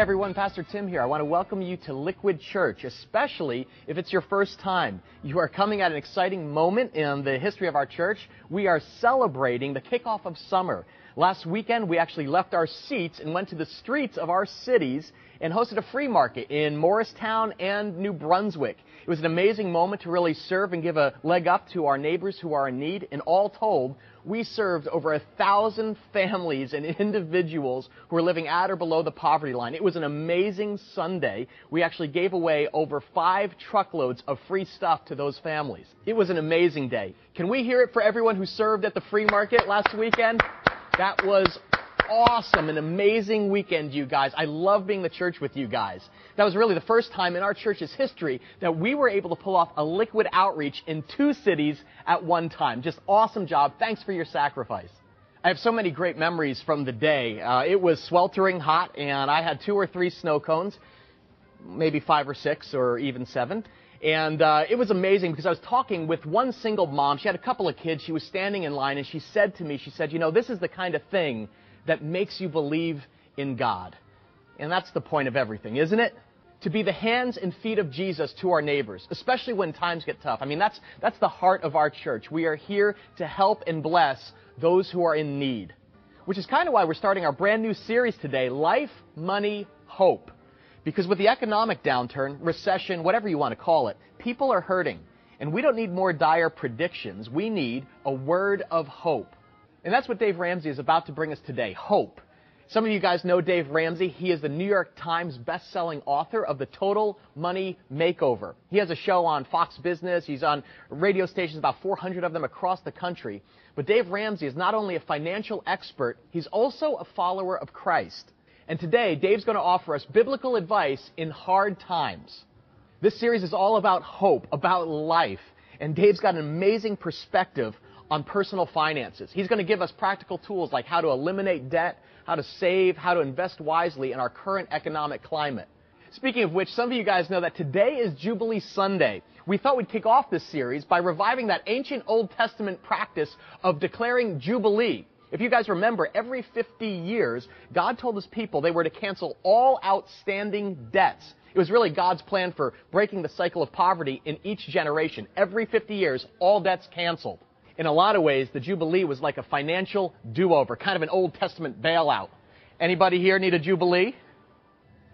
Everyone, Pastor Tim here. I want to welcome you to Liquid Church, especially if it's your first time. You are coming at an exciting moment in the history of our church. We are celebrating the kickoff of summer. Last weekend, we actually left our seats and went to the streets of our cities and hosted a free market in Morristown and New Brunswick. It was an amazing moment to really serve and give a leg up to our neighbors who are in need. And all told, we served over a thousand families and individuals who are living at or below the poverty line. It was an amazing Sunday. We actually gave away over five truckloads of free stuff to those families. It was an amazing day. Can we hear it for everyone who served at the free market last weekend? That was awesome, and amazing weekend, you guys. I love being the church with you guys. That was really the first time in our church's history that we were able to pull off a liquid outreach in two cities at one time. Just awesome job. Thanks for your sacrifice. I have so many great memories from the day. Uh, it was sweltering hot, and I had two or three snow cones, maybe five or six, or even seven. And uh, it was amazing because I was talking with one single mom. She had a couple of kids. She was standing in line, and she said to me, she said, you know, this is the kind of thing that makes you believe in God. And that's the point of everything, isn't it? To be the hands and feet of Jesus to our neighbors, especially when times get tough. I mean, that's, that's the heart of our church. We are here to help and bless those who are in need. Which is kind of why we're starting our brand new series today, Life, Money, Hope. Because with the economic downturn, recession, whatever you want to call it, people are hurting. And we don't need more dire predictions. We need a word of hope. And that's what Dave Ramsey is about to bring us today hope. Some of you guys know Dave Ramsey. He is the New York Times best-selling author of The Total Money Makeover. He has a show on Fox Business. He's on radio stations, about 400 of them across the country. But Dave Ramsey is not only a financial expert, he's also a follower of Christ. And today, Dave's going to offer us biblical advice in hard times. This series is all about hope, about life. And Dave's got an amazing perspective on personal finances. He's going to give us practical tools like how to eliminate debt, how to save, how to invest wisely in our current economic climate. Speaking of which, some of you guys know that today is Jubilee Sunday. We thought we'd kick off this series by reviving that ancient Old Testament practice of declaring Jubilee. If you guys remember, every 50 years, God told his people they were to cancel all outstanding debts. It was really God's plan for breaking the cycle of poverty in each generation. Every 50 years, all debts canceled in a lot of ways, the Jubilee was like a financial do-over, kind of an Old Testament bailout. Anybody here need a Jubilee?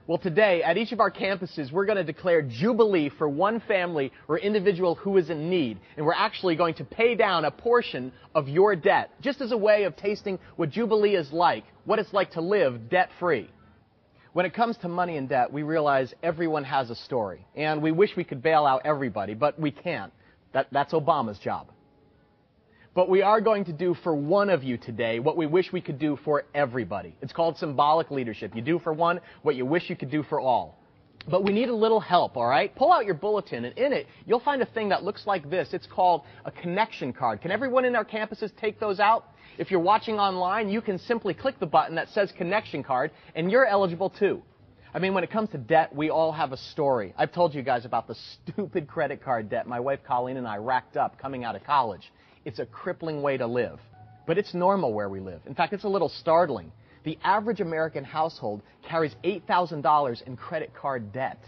Well, today, at each of our campuses, we're going to declare Jubilee for one family or individual who is in need. And we're actually going to pay down a portion of your debt, just as a way of tasting what Jubilee is like, what it's like to live debt-free. When it comes to money and debt, we realize everyone has a story. And we wish we could bail out everybody, but we can't. That, that's Obama's job. But we are going to do for one of you today what we wish we could do for everybody. It's called symbolic leadership. You do for one what you wish you could do for all. But we need a little help, all right? Pull out your bulletin, and in it, you'll find a thing that looks like this. It's called a connection card. Can everyone in our campuses take those out? If you're watching online, you can simply click the button that says connection card, and you're eligible too. I mean, when it comes to debt, we all have a story. I've told you guys about the stupid credit card debt my wife Colleen and I racked up coming out of college. It's a crippling way to live. But it's normal where we live. In fact, it's a little startling. The average American household carries $8,000 in credit card debt.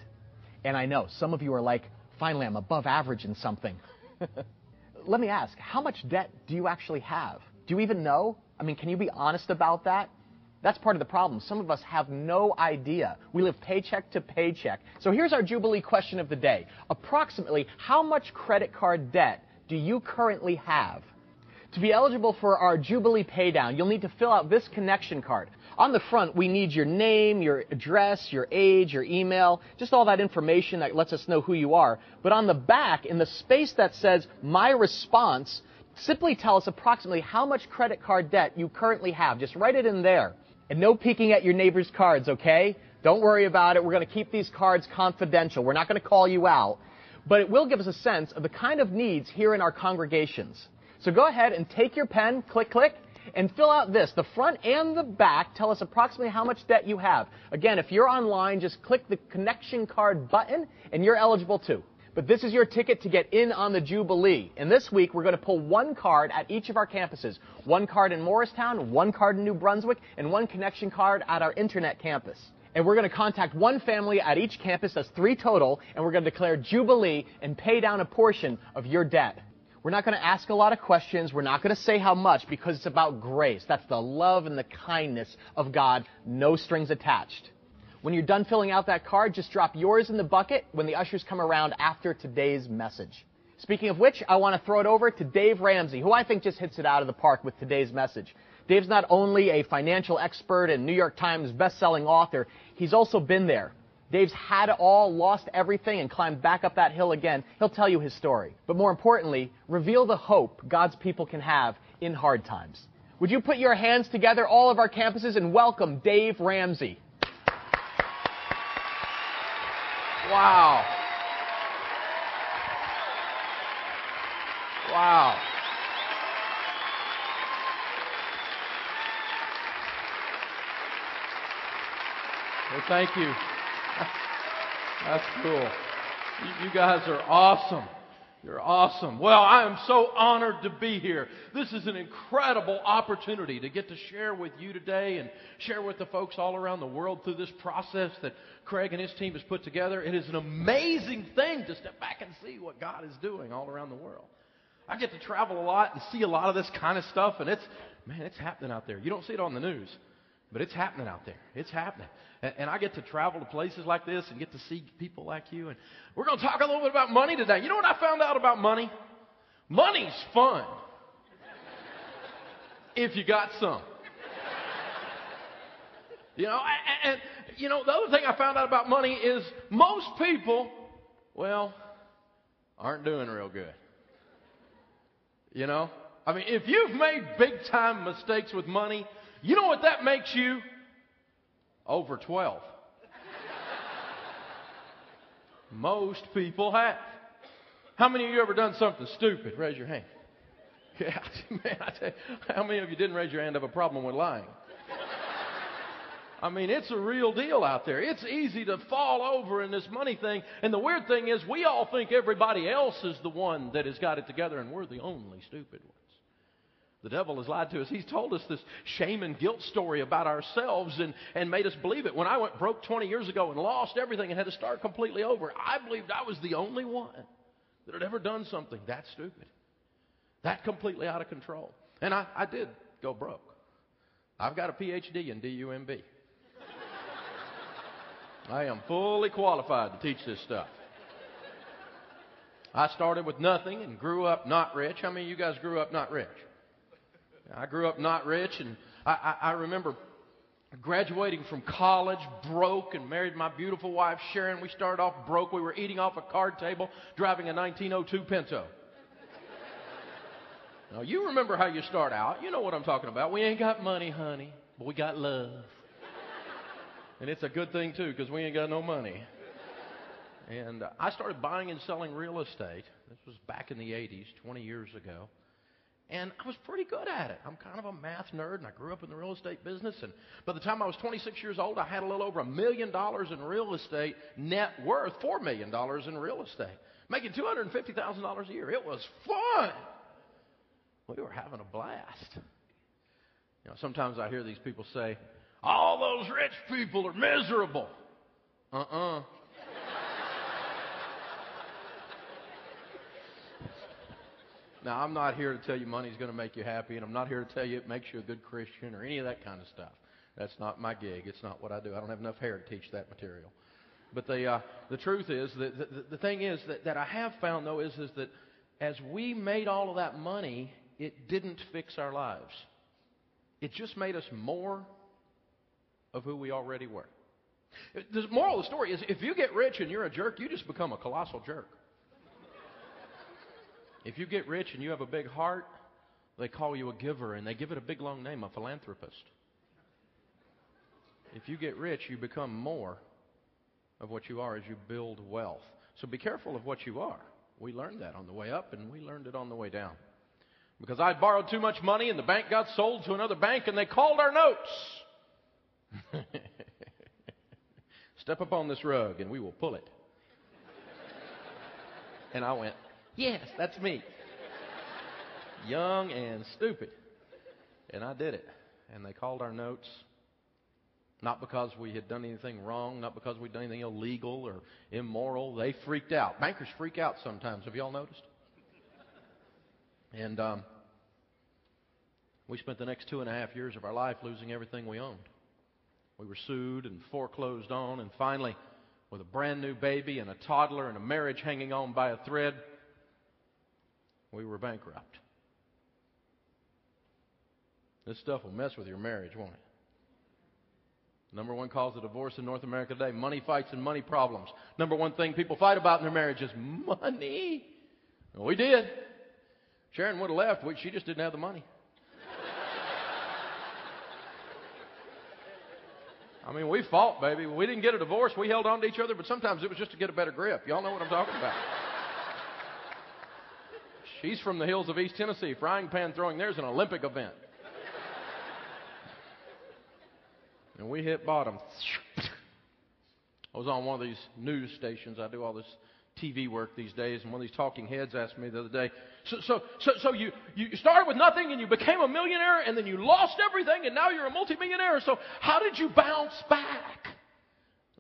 And I know some of you are like, finally, I'm above average in something. Let me ask, how much debt do you actually have? Do you even know? I mean, can you be honest about that? That's part of the problem. Some of us have no idea. We live paycheck to paycheck. So here's our Jubilee question of the day. Approximately how much credit card debt do you currently have? To be eligible for our Jubilee paydown, you'll need to fill out this connection card. On the front, we need your name, your address, your age, your email, just all that information that lets us know who you are. But on the back, in the space that says My Response, simply tell us approximately how much credit card debt you currently have. Just write it in there. And no peeking at your neighbor's cards, okay? Don't worry about it. We're going to keep these cards confidential. We're not going to call you out but it will give us a sense of the kind of needs here in our congregations. So go ahead and take your pen, click, click, and fill out this. The front and the back tell us approximately how much debt you have. Again, if you're online, just click the connection card button and you're eligible too. But this is your ticket to get in on the Jubilee. And this week, we're going to pull one card at each of our campuses. One card in Morristown, one card in New Brunswick, and one connection card at our internet campus. And we're going to contact one family at each campus, that's three total, and we're going to declare Jubilee and pay down a portion of your debt. We're not going to ask a lot of questions. We're not going to say how much because it's about grace. That's the love and the kindness of God, no strings attached. When you're done filling out that card, just drop yours in the bucket when the ushers come around after today's message. Speaking of which, I want to throw it over to Dave Ramsey, who I think just hits it out of the park with today's message. Dave's not only a financial expert and New York Times best-selling author, he's also been there. Dave's had it all, lost everything, and climbed back up that hill again. He'll tell you his story. But more importantly, reveal the hope God's people can have in hard times. Would you put your hands together, all of our campuses, and welcome Dave Ramsey? Wow. Wow. Well, thank you. That's cool. You guys are awesome. You're awesome. Well, I am so honored to be here. This is an incredible opportunity to get to share with you today and share with the folks all around the world through this process that Craig and his team has put together. It is an amazing thing to step back and see what God is doing all around the world. I get to travel a lot and see a lot of this kind of stuff, and it's, man, it's happening out there. You don't see it on the news. But it's happening out there. It's happening. And, and, I get to travel to places like this and get to see people like you. And we're going to talk a little bit about money today. You know what I found out about money? Money's fun. if you got some. You know, and, and, you know, the other thing I found out about money is most people, well, aren't doing real good. You know? I mean, if you've made big time mistakes with money, you know what that makes you? Over 12. Most people have. How many of you ever done something stupid? Raise your hand. Yeah, man, I tell you, how many of you didn't raise your hand have a problem with lying? I mean, it's a real deal out there. It's easy to fall over in this money thing. And the weird thing is, we all think everybody else is the one that has got it together, and we're the only stupid one. The devil has lied to us. He's told us this shame and guilt story about ourselves and, and made us believe it. When I went broke 20 years ago and lost everything and had to start completely over, I believed I was the only one that had ever done something that stupid, that completely out of control. And I, I did go broke. I've got a PhD in DUMB. I am fully qualified to teach this stuff. I started with nothing and grew up not rich. How many of you guys grew up not rich? I grew up not rich, and I, I, I remember graduating from college broke and married my beautiful wife Sharon. We started off broke. We were eating off a card table, driving a 1902 Pinto. now, you remember how you start out. You know what I'm talking about. We ain't got money, honey, but we got love. And it's a good thing, too, because we ain't got no money. And I started buying and selling real estate. This was back in the 80s, 20 years ago. And I was pretty good at it. I'm kind of a math nerd, and I grew up in the real estate business. And by the time I was 26 years old, I had a little over a million dollars in real estate net worth, $4 million in real estate, making $250,000 a year. It was fun. We were having a blast. You know, sometimes I hear these people say, all those rich people are miserable. Uh uh-uh. uh Now, I'm not here to tell you money's going to make you happy, and I'm not here to tell you it makes you a good Christian or any of that kind of stuff. That's not my gig. It's not what I do. I don't have enough hair to teach that material. But the, uh, the truth is, that the, the thing is that, that I have found, though, is, is that as we made all of that money, it didn't fix our lives. It just made us more of who we already were. The moral of the story is if you get rich and you're a jerk, you just become a colossal jerk. If you get rich and you have a big heart, they call you a giver and they give it a big long name, a philanthropist. If you get rich, you become more of what you are as you build wealth. So be careful of what you are. We learned that on the way up and we learned it on the way down. Because I borrowed too much money and the bank got sold to another bank and they called our notes. Step up on this rug and we will pull it. And I went, Yes, that's me. Young and stupid. And I did it. And they called our notes. Not because we had done anything wrong, not because we'd done anything illegal or immoral. They freaked out. Bankers freak out sometimes. Have y'all noticed? And um, we spent the next two and a half years of our life losing everything we owned. We were sued and foreclosed on, and finally, with a brand new baby and a toddler and a marriage hanging on by a thread, we were bankrupt. This stuff will mess with your marriage, won't it? Number one cause of divorce in North America today money fights and money problems. Number one thing people fight about in their marriage is money. And we did. Sharon would have left, but she just didn't have the money. I mean, we fought, baby. We didn't get a divorce. We held on to each other, but sometimes it was just to get a better grip. Y'all know what I'm talking about. She's from the hills of East Tennessee. Frying pan throwing there's an Olympic event. And we hit bottom. I was on one of these news stations. I do all this TV work these days, and one of these talking heads asked me the other day, so, so, so, so you, you started with nothing and you became a millionaire and then you lost everything and now you're a multimillionaire. So how did you bounce back?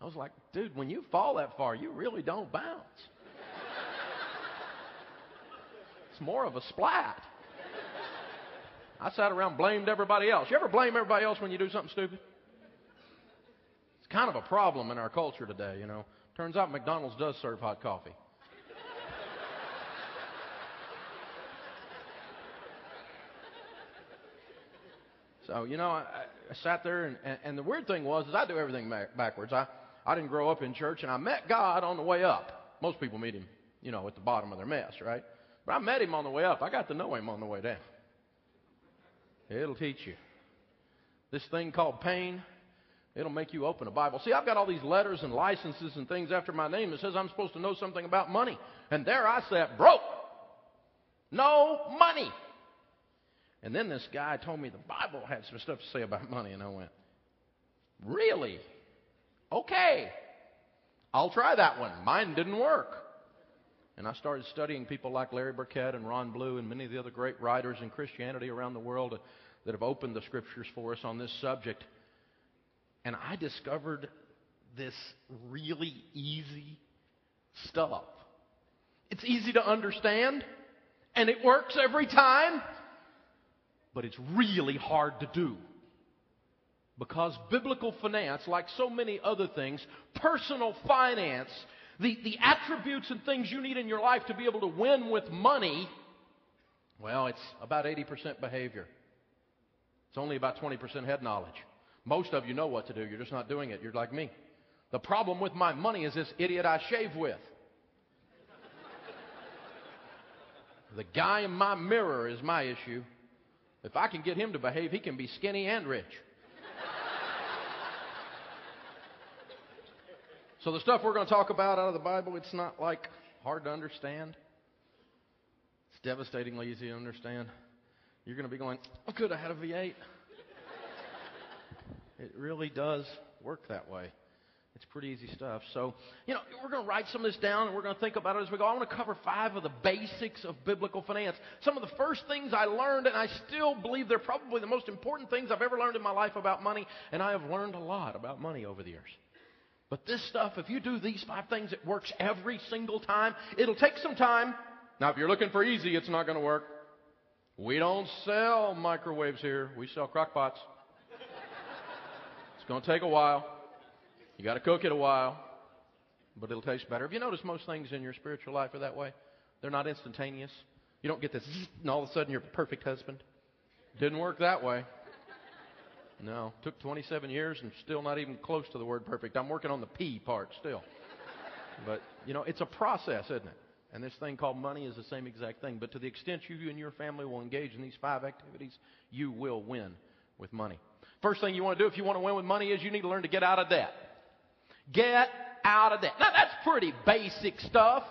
I was like, dude, when you fall that far, you really don't bounce. It's more of a splat. I sat around blamed everybody else. You ever blame everybody else when you do something stupid? It's kind of a problem in our culture today, you know. Turns out McDonald's does serve hot coffee. So, you know, I, I sat there, and, and, and the weird thing was, is I do everything backwards. I, I didn't grow up in church, and I met God on the way up. Most people meet him, you know, at the bottom of their mess, right? But I met him on the way up. I got to know him on the way down. It'll teach you. This thing called pain, it'll make you open a Bible. See, I've got all these letters and licenses and things after my name that says I'm supposed to know something about money. And there I sat, broke. No money. And then this guy told me the Bible had some stuff to say about money, and I went, Really? Okay. I'll try that one. Mine didn't work. And I started studying people like Larry Burkett and Ron Blue and many of the other great writers in Christianity around the world that have opened the scriptures for us on this subject. And I discovered this really easy stuff. It's easy to understand, and it works every time but it's really hard to do. Because biblical finance, like so many other things, personal finance, the, the attributes and things you need in your life to be able to win with money, well, it's about 80% behavior. It's only about 20% head knowledge. Most of you know what to do, you're just not doing it. You're like me. The problem with my money is this idiot I shave with. the guy in my mirror is my issue. If I can get him to behave, he can be skinny and rich. So the stuff we're going to talk about out of the Bible, it's not like hard to understand. It's devastatingly easy to understand. You're going to be going, "Oh, I had a V8." it really does work that way. It's pretty easy stuff. So, you know, we're going to write some of this down and we're going to think about it as we go. I want to cover five of the basics of biblical finance. Some of the first things I learned, and I still believe they're probably the most important things I've ever learned in my life about money, and I have learned a lot about money over the years. But this stuff, if you do these five things, it works every single time. It'll take some time. Now, if you're looking for easy, it's not going to work. We don't sell microwaves here. We sell crock pots. It's going to take a while. You got to cook it a while, but it'll taste better. Have you noticed most things in your spiritual life are that way? They're not instantaneous. You don't get this, and all of a sudden you're a perfect husband. Didn't work that way. No, took 27 years and still not even close to the word perfect. I'm working on the P part still. But, you know, it's a process, isn't it? And this thing called money is the same exact thing. But to the extent you and your family will engage in these five activities, you will win with money. First thing you want to do if you want to win with money is you need to learn to get out of debt. Get out of debt. Now, that's pretty basic stuff.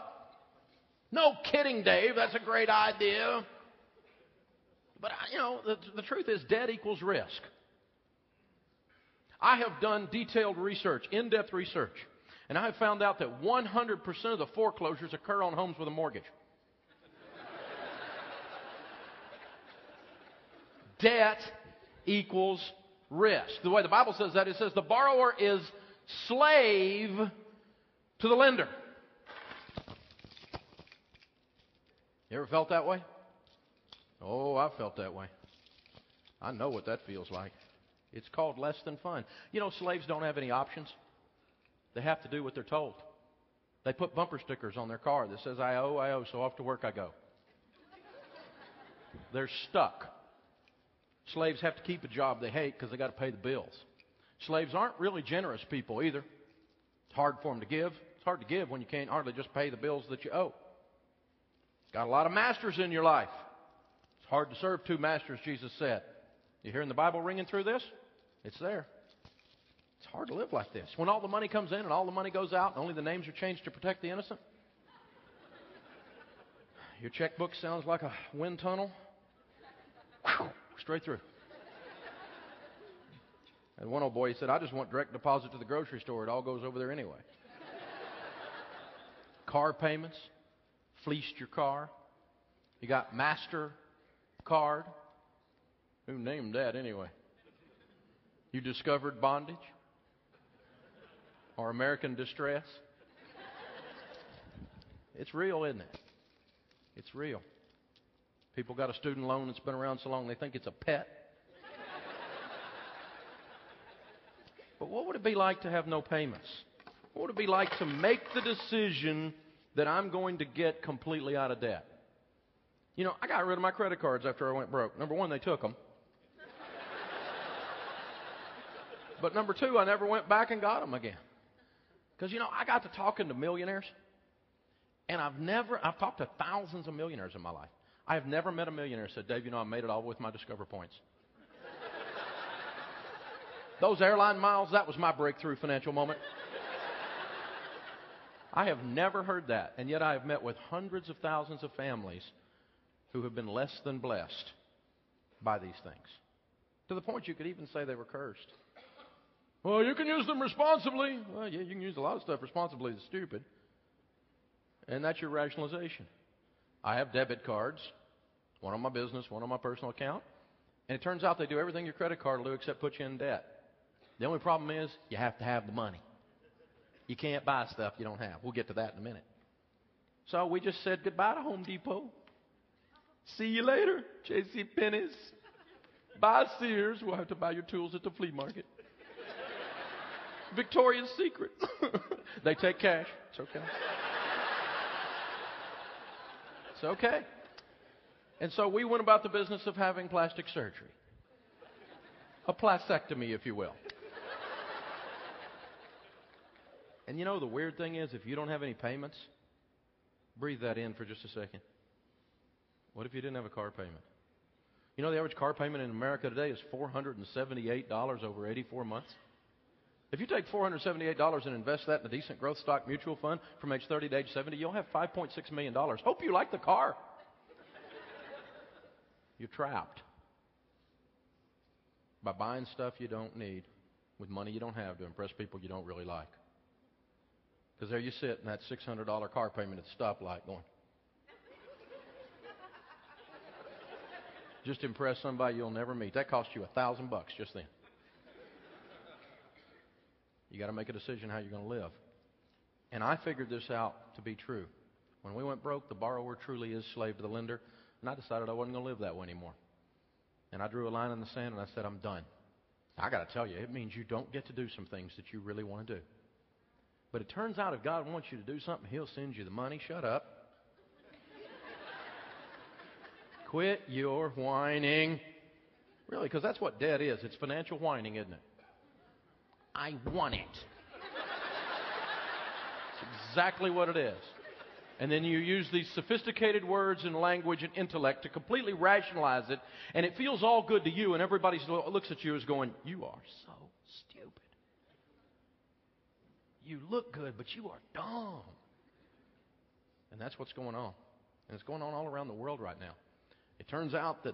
No kidding, Dave. That's a great idea. But, uh, you know, the, the truth is, debt equals risk. I have done detailed research, in depth research, and I have found out that 100% of the foreclosures occur on homes with a mortgage. debt equals risk. The way the Bible says that, it says the borrower is slave to the lender. You ever felt that way? Oh, I felt that way. I know what that feels like. It's called less than fun. You know, slaves don't have any options. They have to do what they're told. They put bumper stickers on their car that says, I owe, I owe, so off to work I go. They're stuck. Slaves have to keep a job they hate because they got to pay the bills. Slaves aren't really generous people either. It's hard for them to give. It's hard to give when you can't hardly just pay the bills that you owe. Got a lot of masters in your life. It's hard to serve two masters, Jesus said. You hearing the Bible ringing through this? It's there. It's hard to live like this. When all the money comes in and all the money goes out and only the names are changed to protect the innocent. Your checkbook sounds like a wind tunnel. Straight through. And one old boy, he said, I just want direct deposit to the grocery store. It all goes over there anyway. car payments, fleeced your car. You got Master Card. Who named that anyway? You discovered bondage? Or American distress? It's real, isn't it? It's real. People got a student loan that's been around so long they think it's a pet. but what would it be like to have no payments? What would it be like to make the decision that I'm going to get completely out of debt? You know, I got rid of my credit cards after I went broke. Number one, they took them. But number two, I never went back and got them again. Because, you know, I got to talking to millionaires, and I've never, I've talked to thousands of millionaires in my life. I have never met a millionaire who said, Dave, you know, I made it all with my Discover points. Those airline miles, that was my breakthrough financial moment. I have never heard that, and yet I have met with hundreds of thousands of families who have been less than blessed by these things. To the point you could even say they were cursed. Well, you can use them responsibly. Well, yeah, you can use a lot of stuff responsibly that's stupid. And that's your rationalization. I have debit cards, one on my business, one on my personal account. And it turns out they do everything your credit card will do except put you in debt. The only problem is you have to have the money. You can't buy stuff you don't have. We'll get to that in a minute. So we just said goodbye to Home Depot. See you later, J.C. Penney's. Bye Sears. We'll have to buy your tools at the flea market. Victoria's Secret. they take cash. It's okay. It's okay. And so we went about the business of having plastic surgery. A plastectomy, if you will. And you know, the weird thing is, if you don't have any payments, breathe that in for just a second. What if you didn't have a car payment? You know, the average car payment in America today is $478 over 84 months. If you take $478 and invest that in a decent growth stock mutual fund from age 30 to age 70, you'll have $5.6 million. Hope you like the car. You're trapped by buying stuff you don't need with money you don't have to impress people you don't really like. Because there you sit in that $600 car payment at the stoplight going, just impress somebody you'll never meet. That cost you a thousand bucks just then. You got to make a decision how you're going to live. And I figured this out to be true. When we went broke, the borrower truly is slave to the lender, and I decided I wasn't going to live that way anymore. And I drew a line in the sand and I said, I'm done. I got to tell you, it means you don't get to do some things that you really want to do. But it turns out if God wants you to do something, He'll send you the money. Shut up. Quit your whining. Really, because that's what debt is. It's financial whining, isn't it? I want it. It's exactly what it is. And then you use these sophisticated words and language and intellect to completely rationalize it, and it feels all good to you, and everybody looks at you as going, You are so stupid. You look good, but you are dumb. And that's what's going on. And it's going on all around the world right now. It turns out that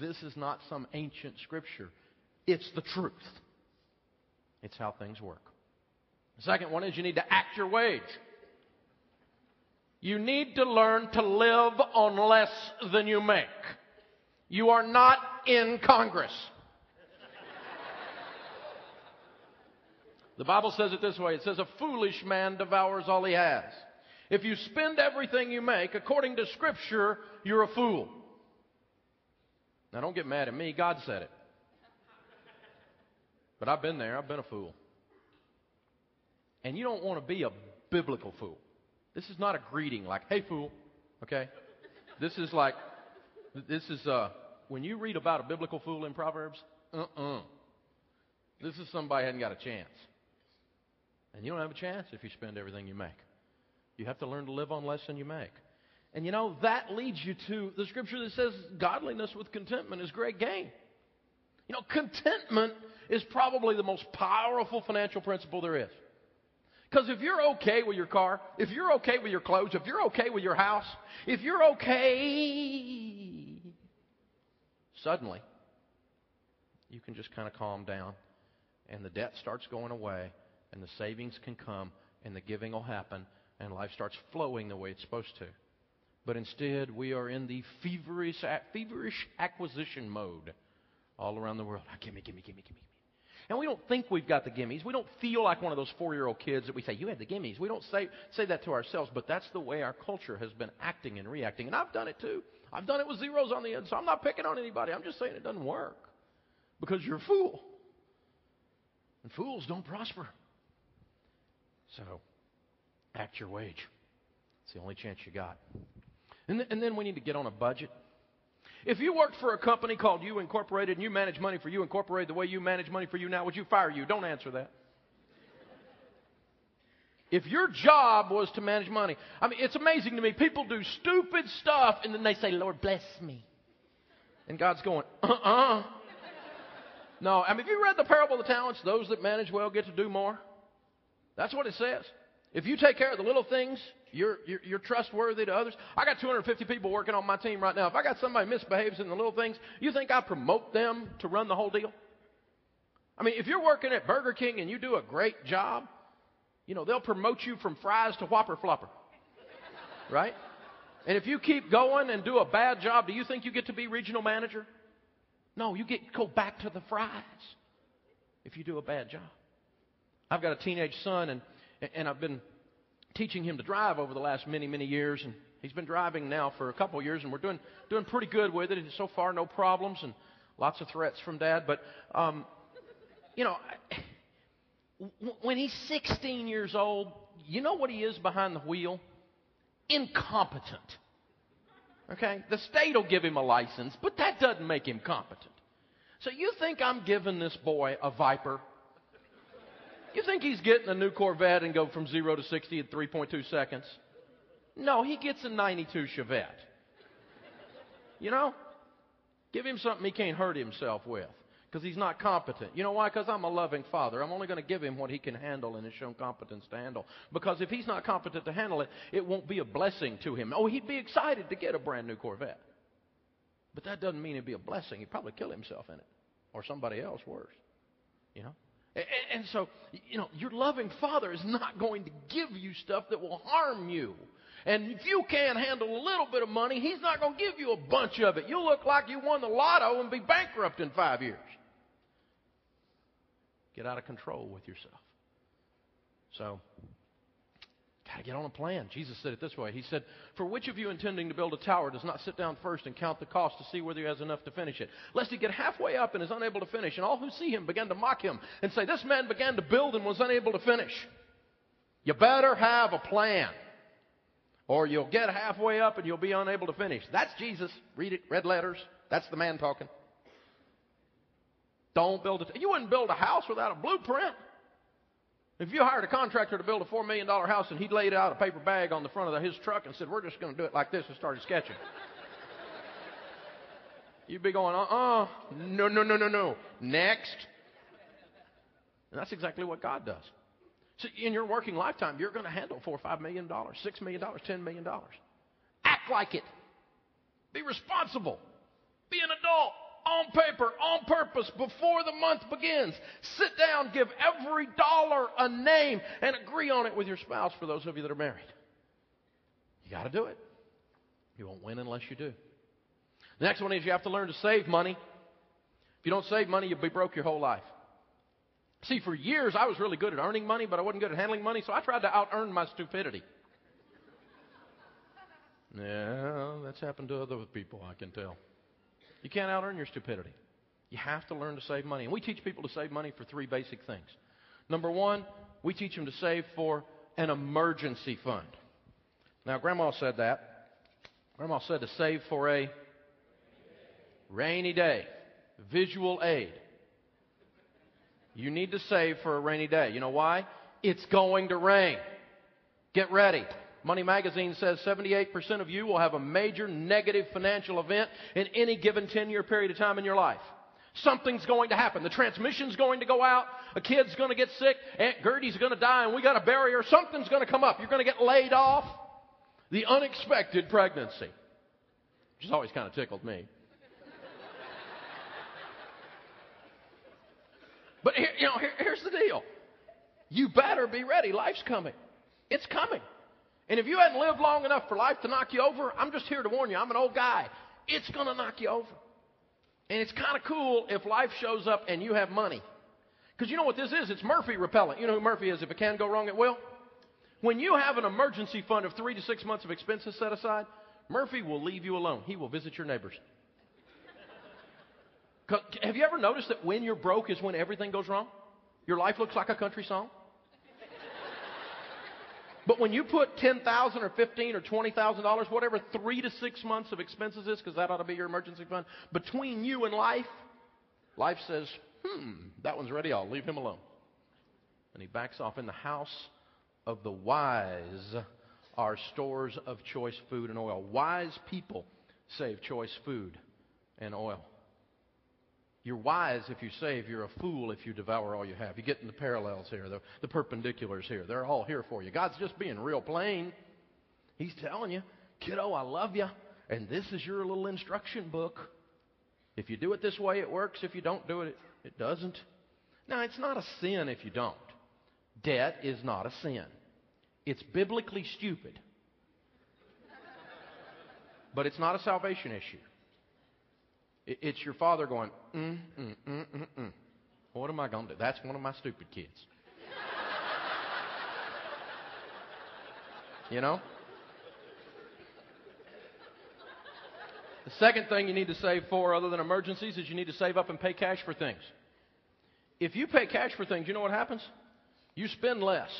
this is not some ancient scripture, it's the truth. It's how things work. The second one is you need to act your wage. You need to learn to live on less than you make. You are not in Congress. The Bible says it this way. It says, a foolish man devours all he has. If you spend everything you make, according to scripture, you're a fool. Now don't get mad at me. God said it. But I've been there. I've been a fool. And you don't want to be a biblical fool. This is not a greeting like, hey, fool. Okay? This is like, this is, uh, when you read about a biblical fool in Proverbs, uh uh This is somebody who hasn't got a chance. And you don't have a chance if you spend everything you make. You have to learn to live on less than you make. And you know, that leads you to the scripture that says godliness with contentment is great gain. You know, contentment is probably the most powerful financial principle there is. Because if you're okay with your car, if you're okay with your clothes, if you're okay with your house, if you're okay, suddenly you can just kind of calm down and the debt starts going away and the savings can come and the giving will happen and life starts flowing the way it's supposed to. But instead, we are in the feverish, feverish acquisition mode all around the world. Gimme, gimme, gimme, gimme, gimme. And we don't think we've got the gimmies. We don't feel like one of those four year old kids that we say, You had the gimmies. We don't say, say that to ourselves, but that's the way our culture has been acting and reacting. And I've done it too. I've done it with zeros on the end, so I'm not picking on anybody. I'm just saying it doesn't work because you're a fool. And fools don't prosper. So, act your wage. It's the only chance you got. And, th- and then we need to get on a budget. If you worked for a company called You Incorporated and you manage money for You Incorporated the way you manage money for you now, would you fire you? Don't answer that. If your job was to manage money, I mean, it's amazing to me. People do stupid stuff and then they say, Lord, bless me. And God's going, uh uh-uh. uh No, I mean, if you read the parable of the talents? Those that manage well get to do more. That's what it says. If you take care of the little things, you're, you're, you're, trustworthy to others. I got 250 people working on my team right now. If I got somebody misbehaves in the little things, you think I promote them to run the whole deal? I mean, if you're working at Burger King and you do a great job, you know, they'll promote you from fries to Whopper Flopper. Right? And if you keep going and do a bad job, do you think you get to be regional manager? No, you get go back to the fries if you do a bad job. I've got a teenage son and and I've been teaching him to drive over the last many, many years, and he's been driving now for a couple of years, and we're doing doing pretty good with it. And so far, no problems, and lots of threats from Dad. But um, you know, when he's 16 years old, you know what he is behind the wheel? Incompetent. Okay, the state will give him a license, but that doesn't make him competent. So you think I'm giving this boy a Viper? You think he's getting a new Corvette and go from 0 to 60 in 3.2 seconds? No, he gets a 92 Chevette. You know? Give him something he can't hurt himself with because he's not competent. You know why? Because I'm a loving father. I'm only going to give him what he can handle and has shown competence to handle. Because if he's not competent to handle it, it won't be a blessing to him. Oh, he'd be excited to get a brand new Corvette. But that doesn't mean it'd be a blessing. He'd probably kill himself in it or somebody else worse. You know? And, so, you know, your loving father is not going to give you stuff that will harm you. And if you can't handle a little bit of money, he's not going to give you a bunch of it. You'll look like you won the lotto and be bankrupt in five years. Get out of control with yourself. So, Got to get on a plan. Jesus said it this way. He said, For which of you intending to build a tower does not sit down first and count the cost to see whether he has enough to finish it? Lest he get halfway up and is unable to finish. And all who see him begin to mock him and say, This man began to build and was unable to finish. You better have a plan. Or you'll get halfway up and you'll be unable to finish. That's Jesus. Read it, red letters. That's the man talking. Don't build it. You wouldn't build a house without a blueprint. If you hired a contractor to build a $4 million house and he laid out a paper bag on the front of his truck and said, We're just going to do it like this and started sketching, you'd be going, Uh uh-uh. uh, no, no, no, no, no. Next. And that's exactly what God does. So in your working lifetime, you're going to handle four or five million dollars, six million dollars, ten million dollars. Act like it. Be responsible. Be an adult on paper, on purpose, before the month begins. Sit down, give every dollar a name, and agree on it with your spouse for those of you that are married. You got to do it. You won't win unless you do. The next one is you have to learn to save money. If you don't save money, you'll be broke your whole life. See, for years I was really good at earning money, but I wasn't good at handling money, so I tried to out earn my stupidity. Yeah, that's happened to other people, I can tell. You can't out earn your stupidity. You have to learn to save money. And we teach people to save money for three basic things. Number one, we teach them to save for an emergency fund. Now, Grandma said that. Grandma said to save for a rainy day. Visual aid. You need to save for a rainy day. You know why? It's going to rain. Get ready. Money Magazine says 78% of you will have a major negative financial event in any given 10 year period of time in your life. Something's going to happen. The transmission's going to go out. A kid's going to get sick. Aunt Gertie's going to die and we got bury her. Something's going to come up. You're going to get laid off. The unexpected pregnancy. Which has always kind of tickled me. But here, you know, here, here's the deal. You better be ready. Life's coming. It's coming. And if you hadn't lived long enough for life to knock you over, I'm just here to warn you. I'm an old guy. It's going to knock you over. And it's kind of cool if life shows up and you have money. Because you know what this is? It's Murphy repellent. You know who Murphy is. If it can go wrong, it will. When you have an emergency fund of three to six months of expenses set aside, Murphy will leave you alone. He will visit your neighbors. Have you ever noticed that when you're broke is when everything goes wrong? Your life looks like a country song. But when you put ten thousand or fifteen or twenty thousand dollars, whatever three to six months of expenses is, because that ought to be your emergency fund, between you and life, life says, "Hmm, that one's ready. I'll leave him alone." And he backs off. In the house of the wise are stores of choice food and oil. Wise people save choice food and oil. You're wise if you save. You're a fool if you devour all you have. You get in the parallels here, the, the perpendiculars here. They're all here for you. God's just being real plain. He's telling you, kiddo, I love you, and this is your little instruction book. If you do it this way, it works. If you don't do it, it doesn't. Now, it's not a sin if you don't. Debt is not a sin. It's biblically stupid. But it's not a salvation issue. It's your father going, mm, mm, mm, mm, mm. What am I going to do? That's one of my stupid kids. you know? The second thing you need to save for, other than emergencies, is you need to save up and pay cash for things. If you pay cash for things, you know what happens? You spend less.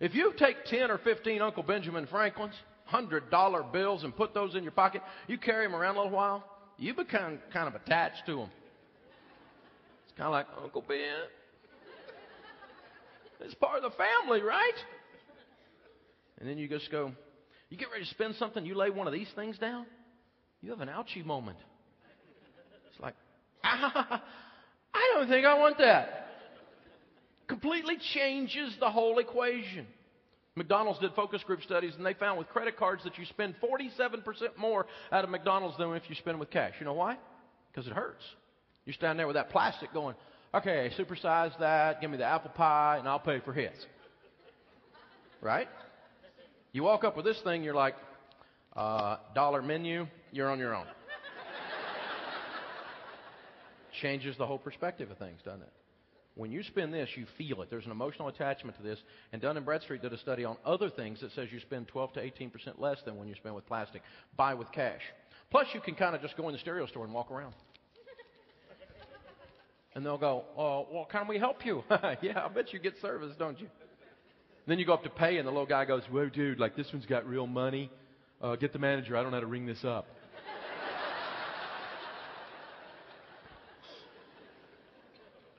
If you take 10 or 15 Uncle Benjamin Franklin's, $100 bills, and put those in your pocket, you carry them around a little while, you become kind of attached to them. It's kind of like Uncle Ben. It's part of the family, right? And then you just go, you get ready to spend something, you lay one of these things down, you have an ouchie moment. It's like, ah, I don't think I want that. Completely changes the whole equation. McDonald's did focus group studies and they found with credit cards that you spend 47% more out of McDonald's than if you spend with cash. You know why? Because it hurts. You stand there with that plastic going, okay, supersize that, give me the apple pie, and I'll pay for his. Right? You walk up with this thing, you're like, uh, dollar menu, you're on your own. Changes the whole perspective of things, doesn't it? When you spend this, you feel it. There's an emotional attachment to this. And Dun and Bradstreet did a study on other things that says you spend 12 to 18 percent less than when you spend with plastic. Buy with cash. Plus, you can kind of just go in the stereo store and walk around. And they'll go, "Oh, well, can we help you?" yeah, I bet you get service, don't you? Then you go up to pay, and the little guy goes, "Whoa, dude! Like this one's got real money. Uh, get the manager. I don't know how to ring this up."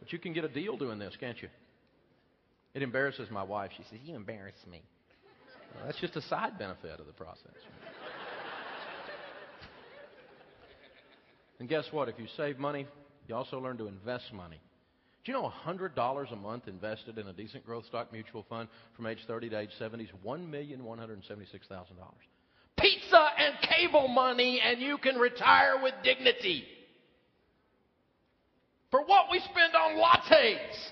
But you can get a deal doing this, can't you? It embarrasses my wife. She says, You embarrass me. Well, that's just a side benefit of the process. and guess what? If you save money, you also learn to invest money. Do you know $100 a month invested in a decent growth stock mutual fund from age 30 to age 70 is $1,176,000? Pizza and cable money, and you can retire with dignity for what we spend on lattes.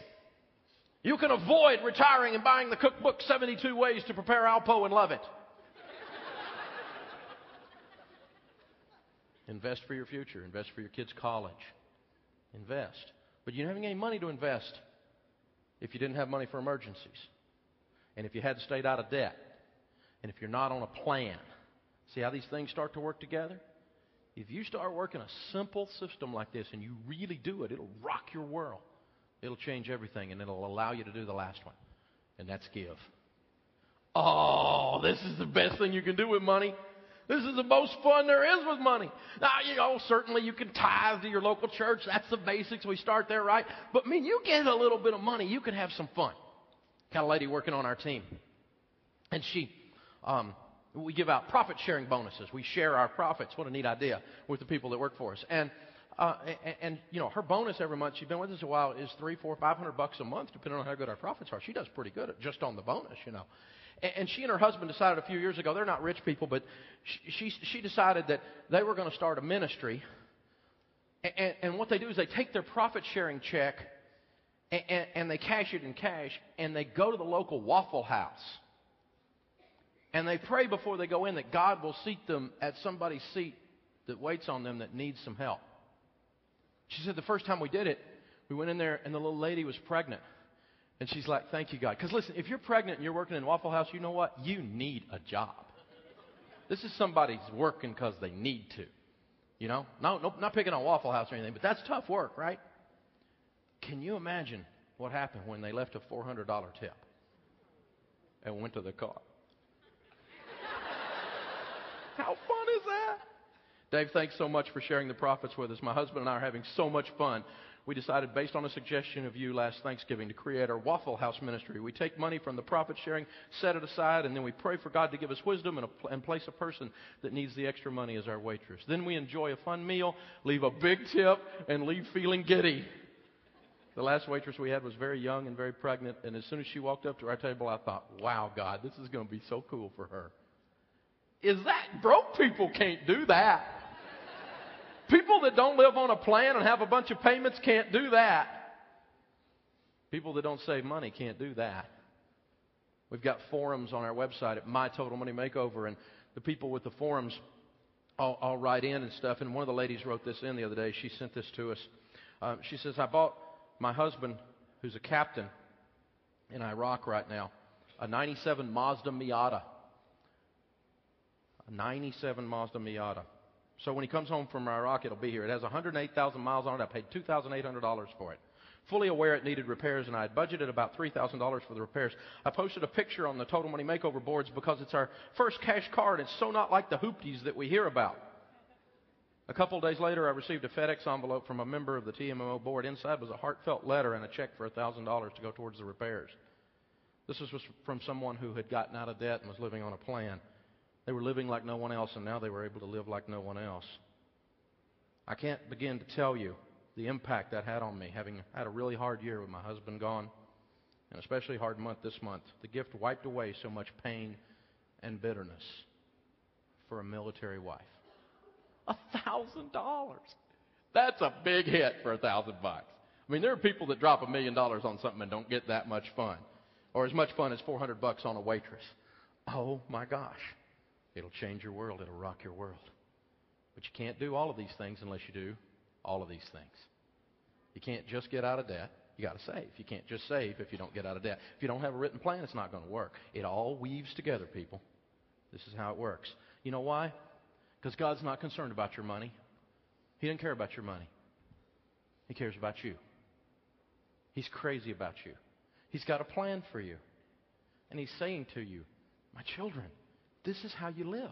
You can avoid retiring and buying the cookbook 72 Ways to Prepare Alpo and love it. invest for your future, invest for your kids' college. Invest. But you don't have any money to invest. if you didn't have money for emergencies, and if you had stayed out of debt, and if you're not on a plan. See how these things start to work together? If you start working a simple system like this and you really do it, it'll rock your world. It'll change everything and it'll allow you to do the last one, and that's give. Oh, this is the best thing you can do with money. This is the most fun there is with money. Now, you know, certainly you can tithe to your local church. That's the basics. We start there, right? But, mean, you get a little bit of money, you can have some fun. Got a lady working on our team. And she, um, we give out profit sharing bonuses. We share our profits. What a neat idea with the people that work for us. And, uh, and, and, you know, her bonus every month, she's been with us a while, is three, four, five hundred bucks a month, depending on how good our profits are. She does pretty good just on the bonus, you know. And she and her husband decided a few years ago, they're not rich people, but she, she, she decided that they were going to start a ministry. And, and what they do is they take their profit sharing check and, and, and they cash it in cash and they go to the local Waffle House. And they pray before they go in that God will seat them at somebody's seat that waits on them that needs some help. She said the first time we did it, we went in there and the little lady was pregnant. And she's like, Thank you, God. Because listen, if you're pregnant and you're working in Waffle House, you know what? You need a job. This is somebody's working because they need to. You know? No, no, not picking on Waffle House or anything, but that's tough work, right? Can you imagine what happened when they left a $400 tip and went to the car? How fun is that? Dave, thanks so much for sharing the profits with us. My husband and I are having so much fun we decided, based on a suggestion of you last Thanksgiving, to create our Waffle House ministry. We take money from the profit sharing, set it aside, and then we pray for God to give us wisdom and, a, and place a person that needs the extra money as our waitress. Then we enjoy a fun meal, leave a big tip, and leave feeling giddy. The last waitress we had was very young and very pregnant, and as soon as she walked up to our table, I thought, wow, God, this is going to be so cool for her. Is that broke people can't do that? People that don't live on a plan and have a bunch of payments can't do that. People that don't save money can't do that. We've got forums on our website at My Total Money Makeover, and the people with the forums all, all write in and stuff. And one of the ladies wrote this in the other day. She sent this to us. Um, she says, I bought my husband, who's a captain in Iraq right now, a 97 Mazda Miata. A 97 Mazda Miata. So when he comes home from Iraq, it'll be here. It has 108,000 miles on it. I paid $2,800 for it. Fully aware it needed repairs, and I had budgeted about $3,000 for the repairs. I posted a picture on the Total Money Makeover boards because it's our first cash card. It's so not like the hoopties that we hear about. A couple of days later, I received a FedEx envelope from a member of the TMMO board. Inside was a heartfelt letter and a check for $1,000 to go towards the repairs. This was from someone who had gotten out of debt and was living on a plan. They were living like no one else, and now they were able to live like no one else. I can't begin to tell you the impact that had on me, having had a really hard year with my husband gone, and especially hard month this month. The gift wiped away so much pain and bitterness for a military wife. A thousand dollars. That's a big hit for a thousand bucks. I mean, there are people that drop a million dollars on something and don't get that much fun, or as much fun as 400 bucks on a waitress. Oh my gosh. It'll change your world. It'll rock your world. But you can't do all of these things unless you do all of these things. You can't just get out of debt. You got to save. You can't just save if you don't get out of debt. If you don't have a written plan, it's not going to work. It all weaves together, people. This is how it works. You know why? Because God's not concerned about your money. He doesn't care about your money. He cares about you. He's crazy about you. He's got a plan for you. And He's saying to you, My children, this is how you live.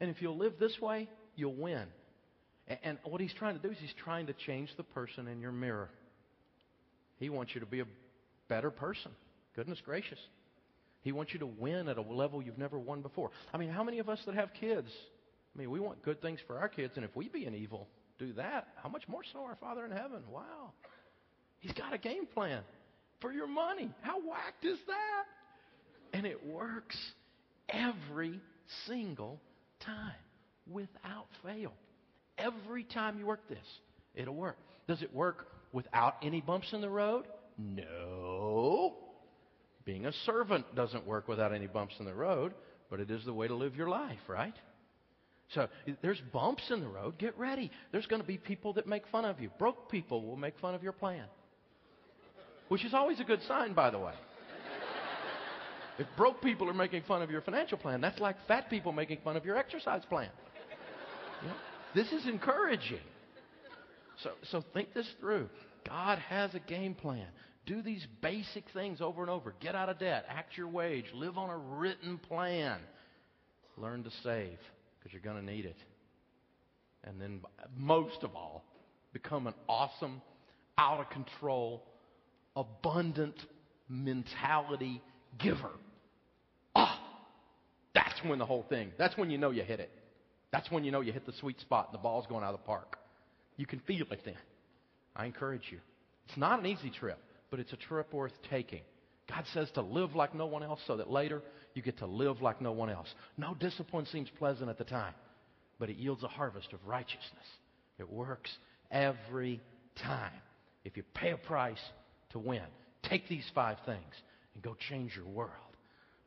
And if you'll live this way, you'll win. And, what he's trying to do is he's trying to change the person in your mirror. He wants you to be a better person. Goodness gracious. He wants you to win at a level you've never won before. I mean, how many of us that have kids? I mean, we want good things for our kids, and if we be an evil, do that, how much more so our Father in heaven? Wow. He's got a game plan for your money. How whacked is that? And it works every single time without fail. Every time you work this, it'll work. Does it work without any bumps in the road? No. Being a servant doesn't work without any bumps in the road, but it is the way to live your life, right? So there's bumps in the road. Get ready. There's going to be people that make fun of you. Broke people will make fun of your plan. which is always a good sign, by the way. If broke people are making fun of your financial plan, that's like fat people making fun of your exercise plan. This is encouraging. So, so think this through. God has a game plan. Do these basic things over and over. Get out of debt, act your wage, live on a written plan. Learn to save because you're going to need it. And then, most of all, become an awesome, out of control, abundant mentality giver. That's when the whole thing, that's when you know you hit it. That's when you know you hit the sweet spot and the ball's going out of the park. You can feel it then. I encourage you. It's not an easy trip, but it's a trip worth taking. God says to live like no one else so that later you get to live like no one else. No discipline seems pleasant at the time, but it yields a harvest of righteousness. It works every time. If you pay a price to win, take these five things and go change your world.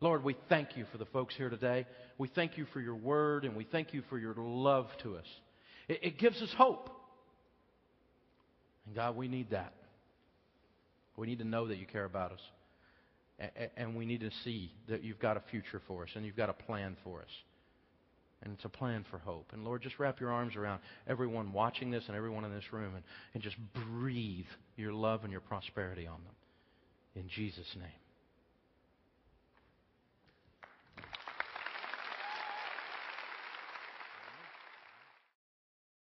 Lord, we thank you for the folks here today. We thank you for your word and we thank you for your love to us. It, it gives us hope. And God, we need that. We need to know that you care about us. And we need to see that you've got a future for us and you've got a plan for us. And it's a plan for hope. And Lord, just wrap your arms around everyone watching this and everyone in this room and, and just breathe your love and your prosperity on them. In Jesus' name.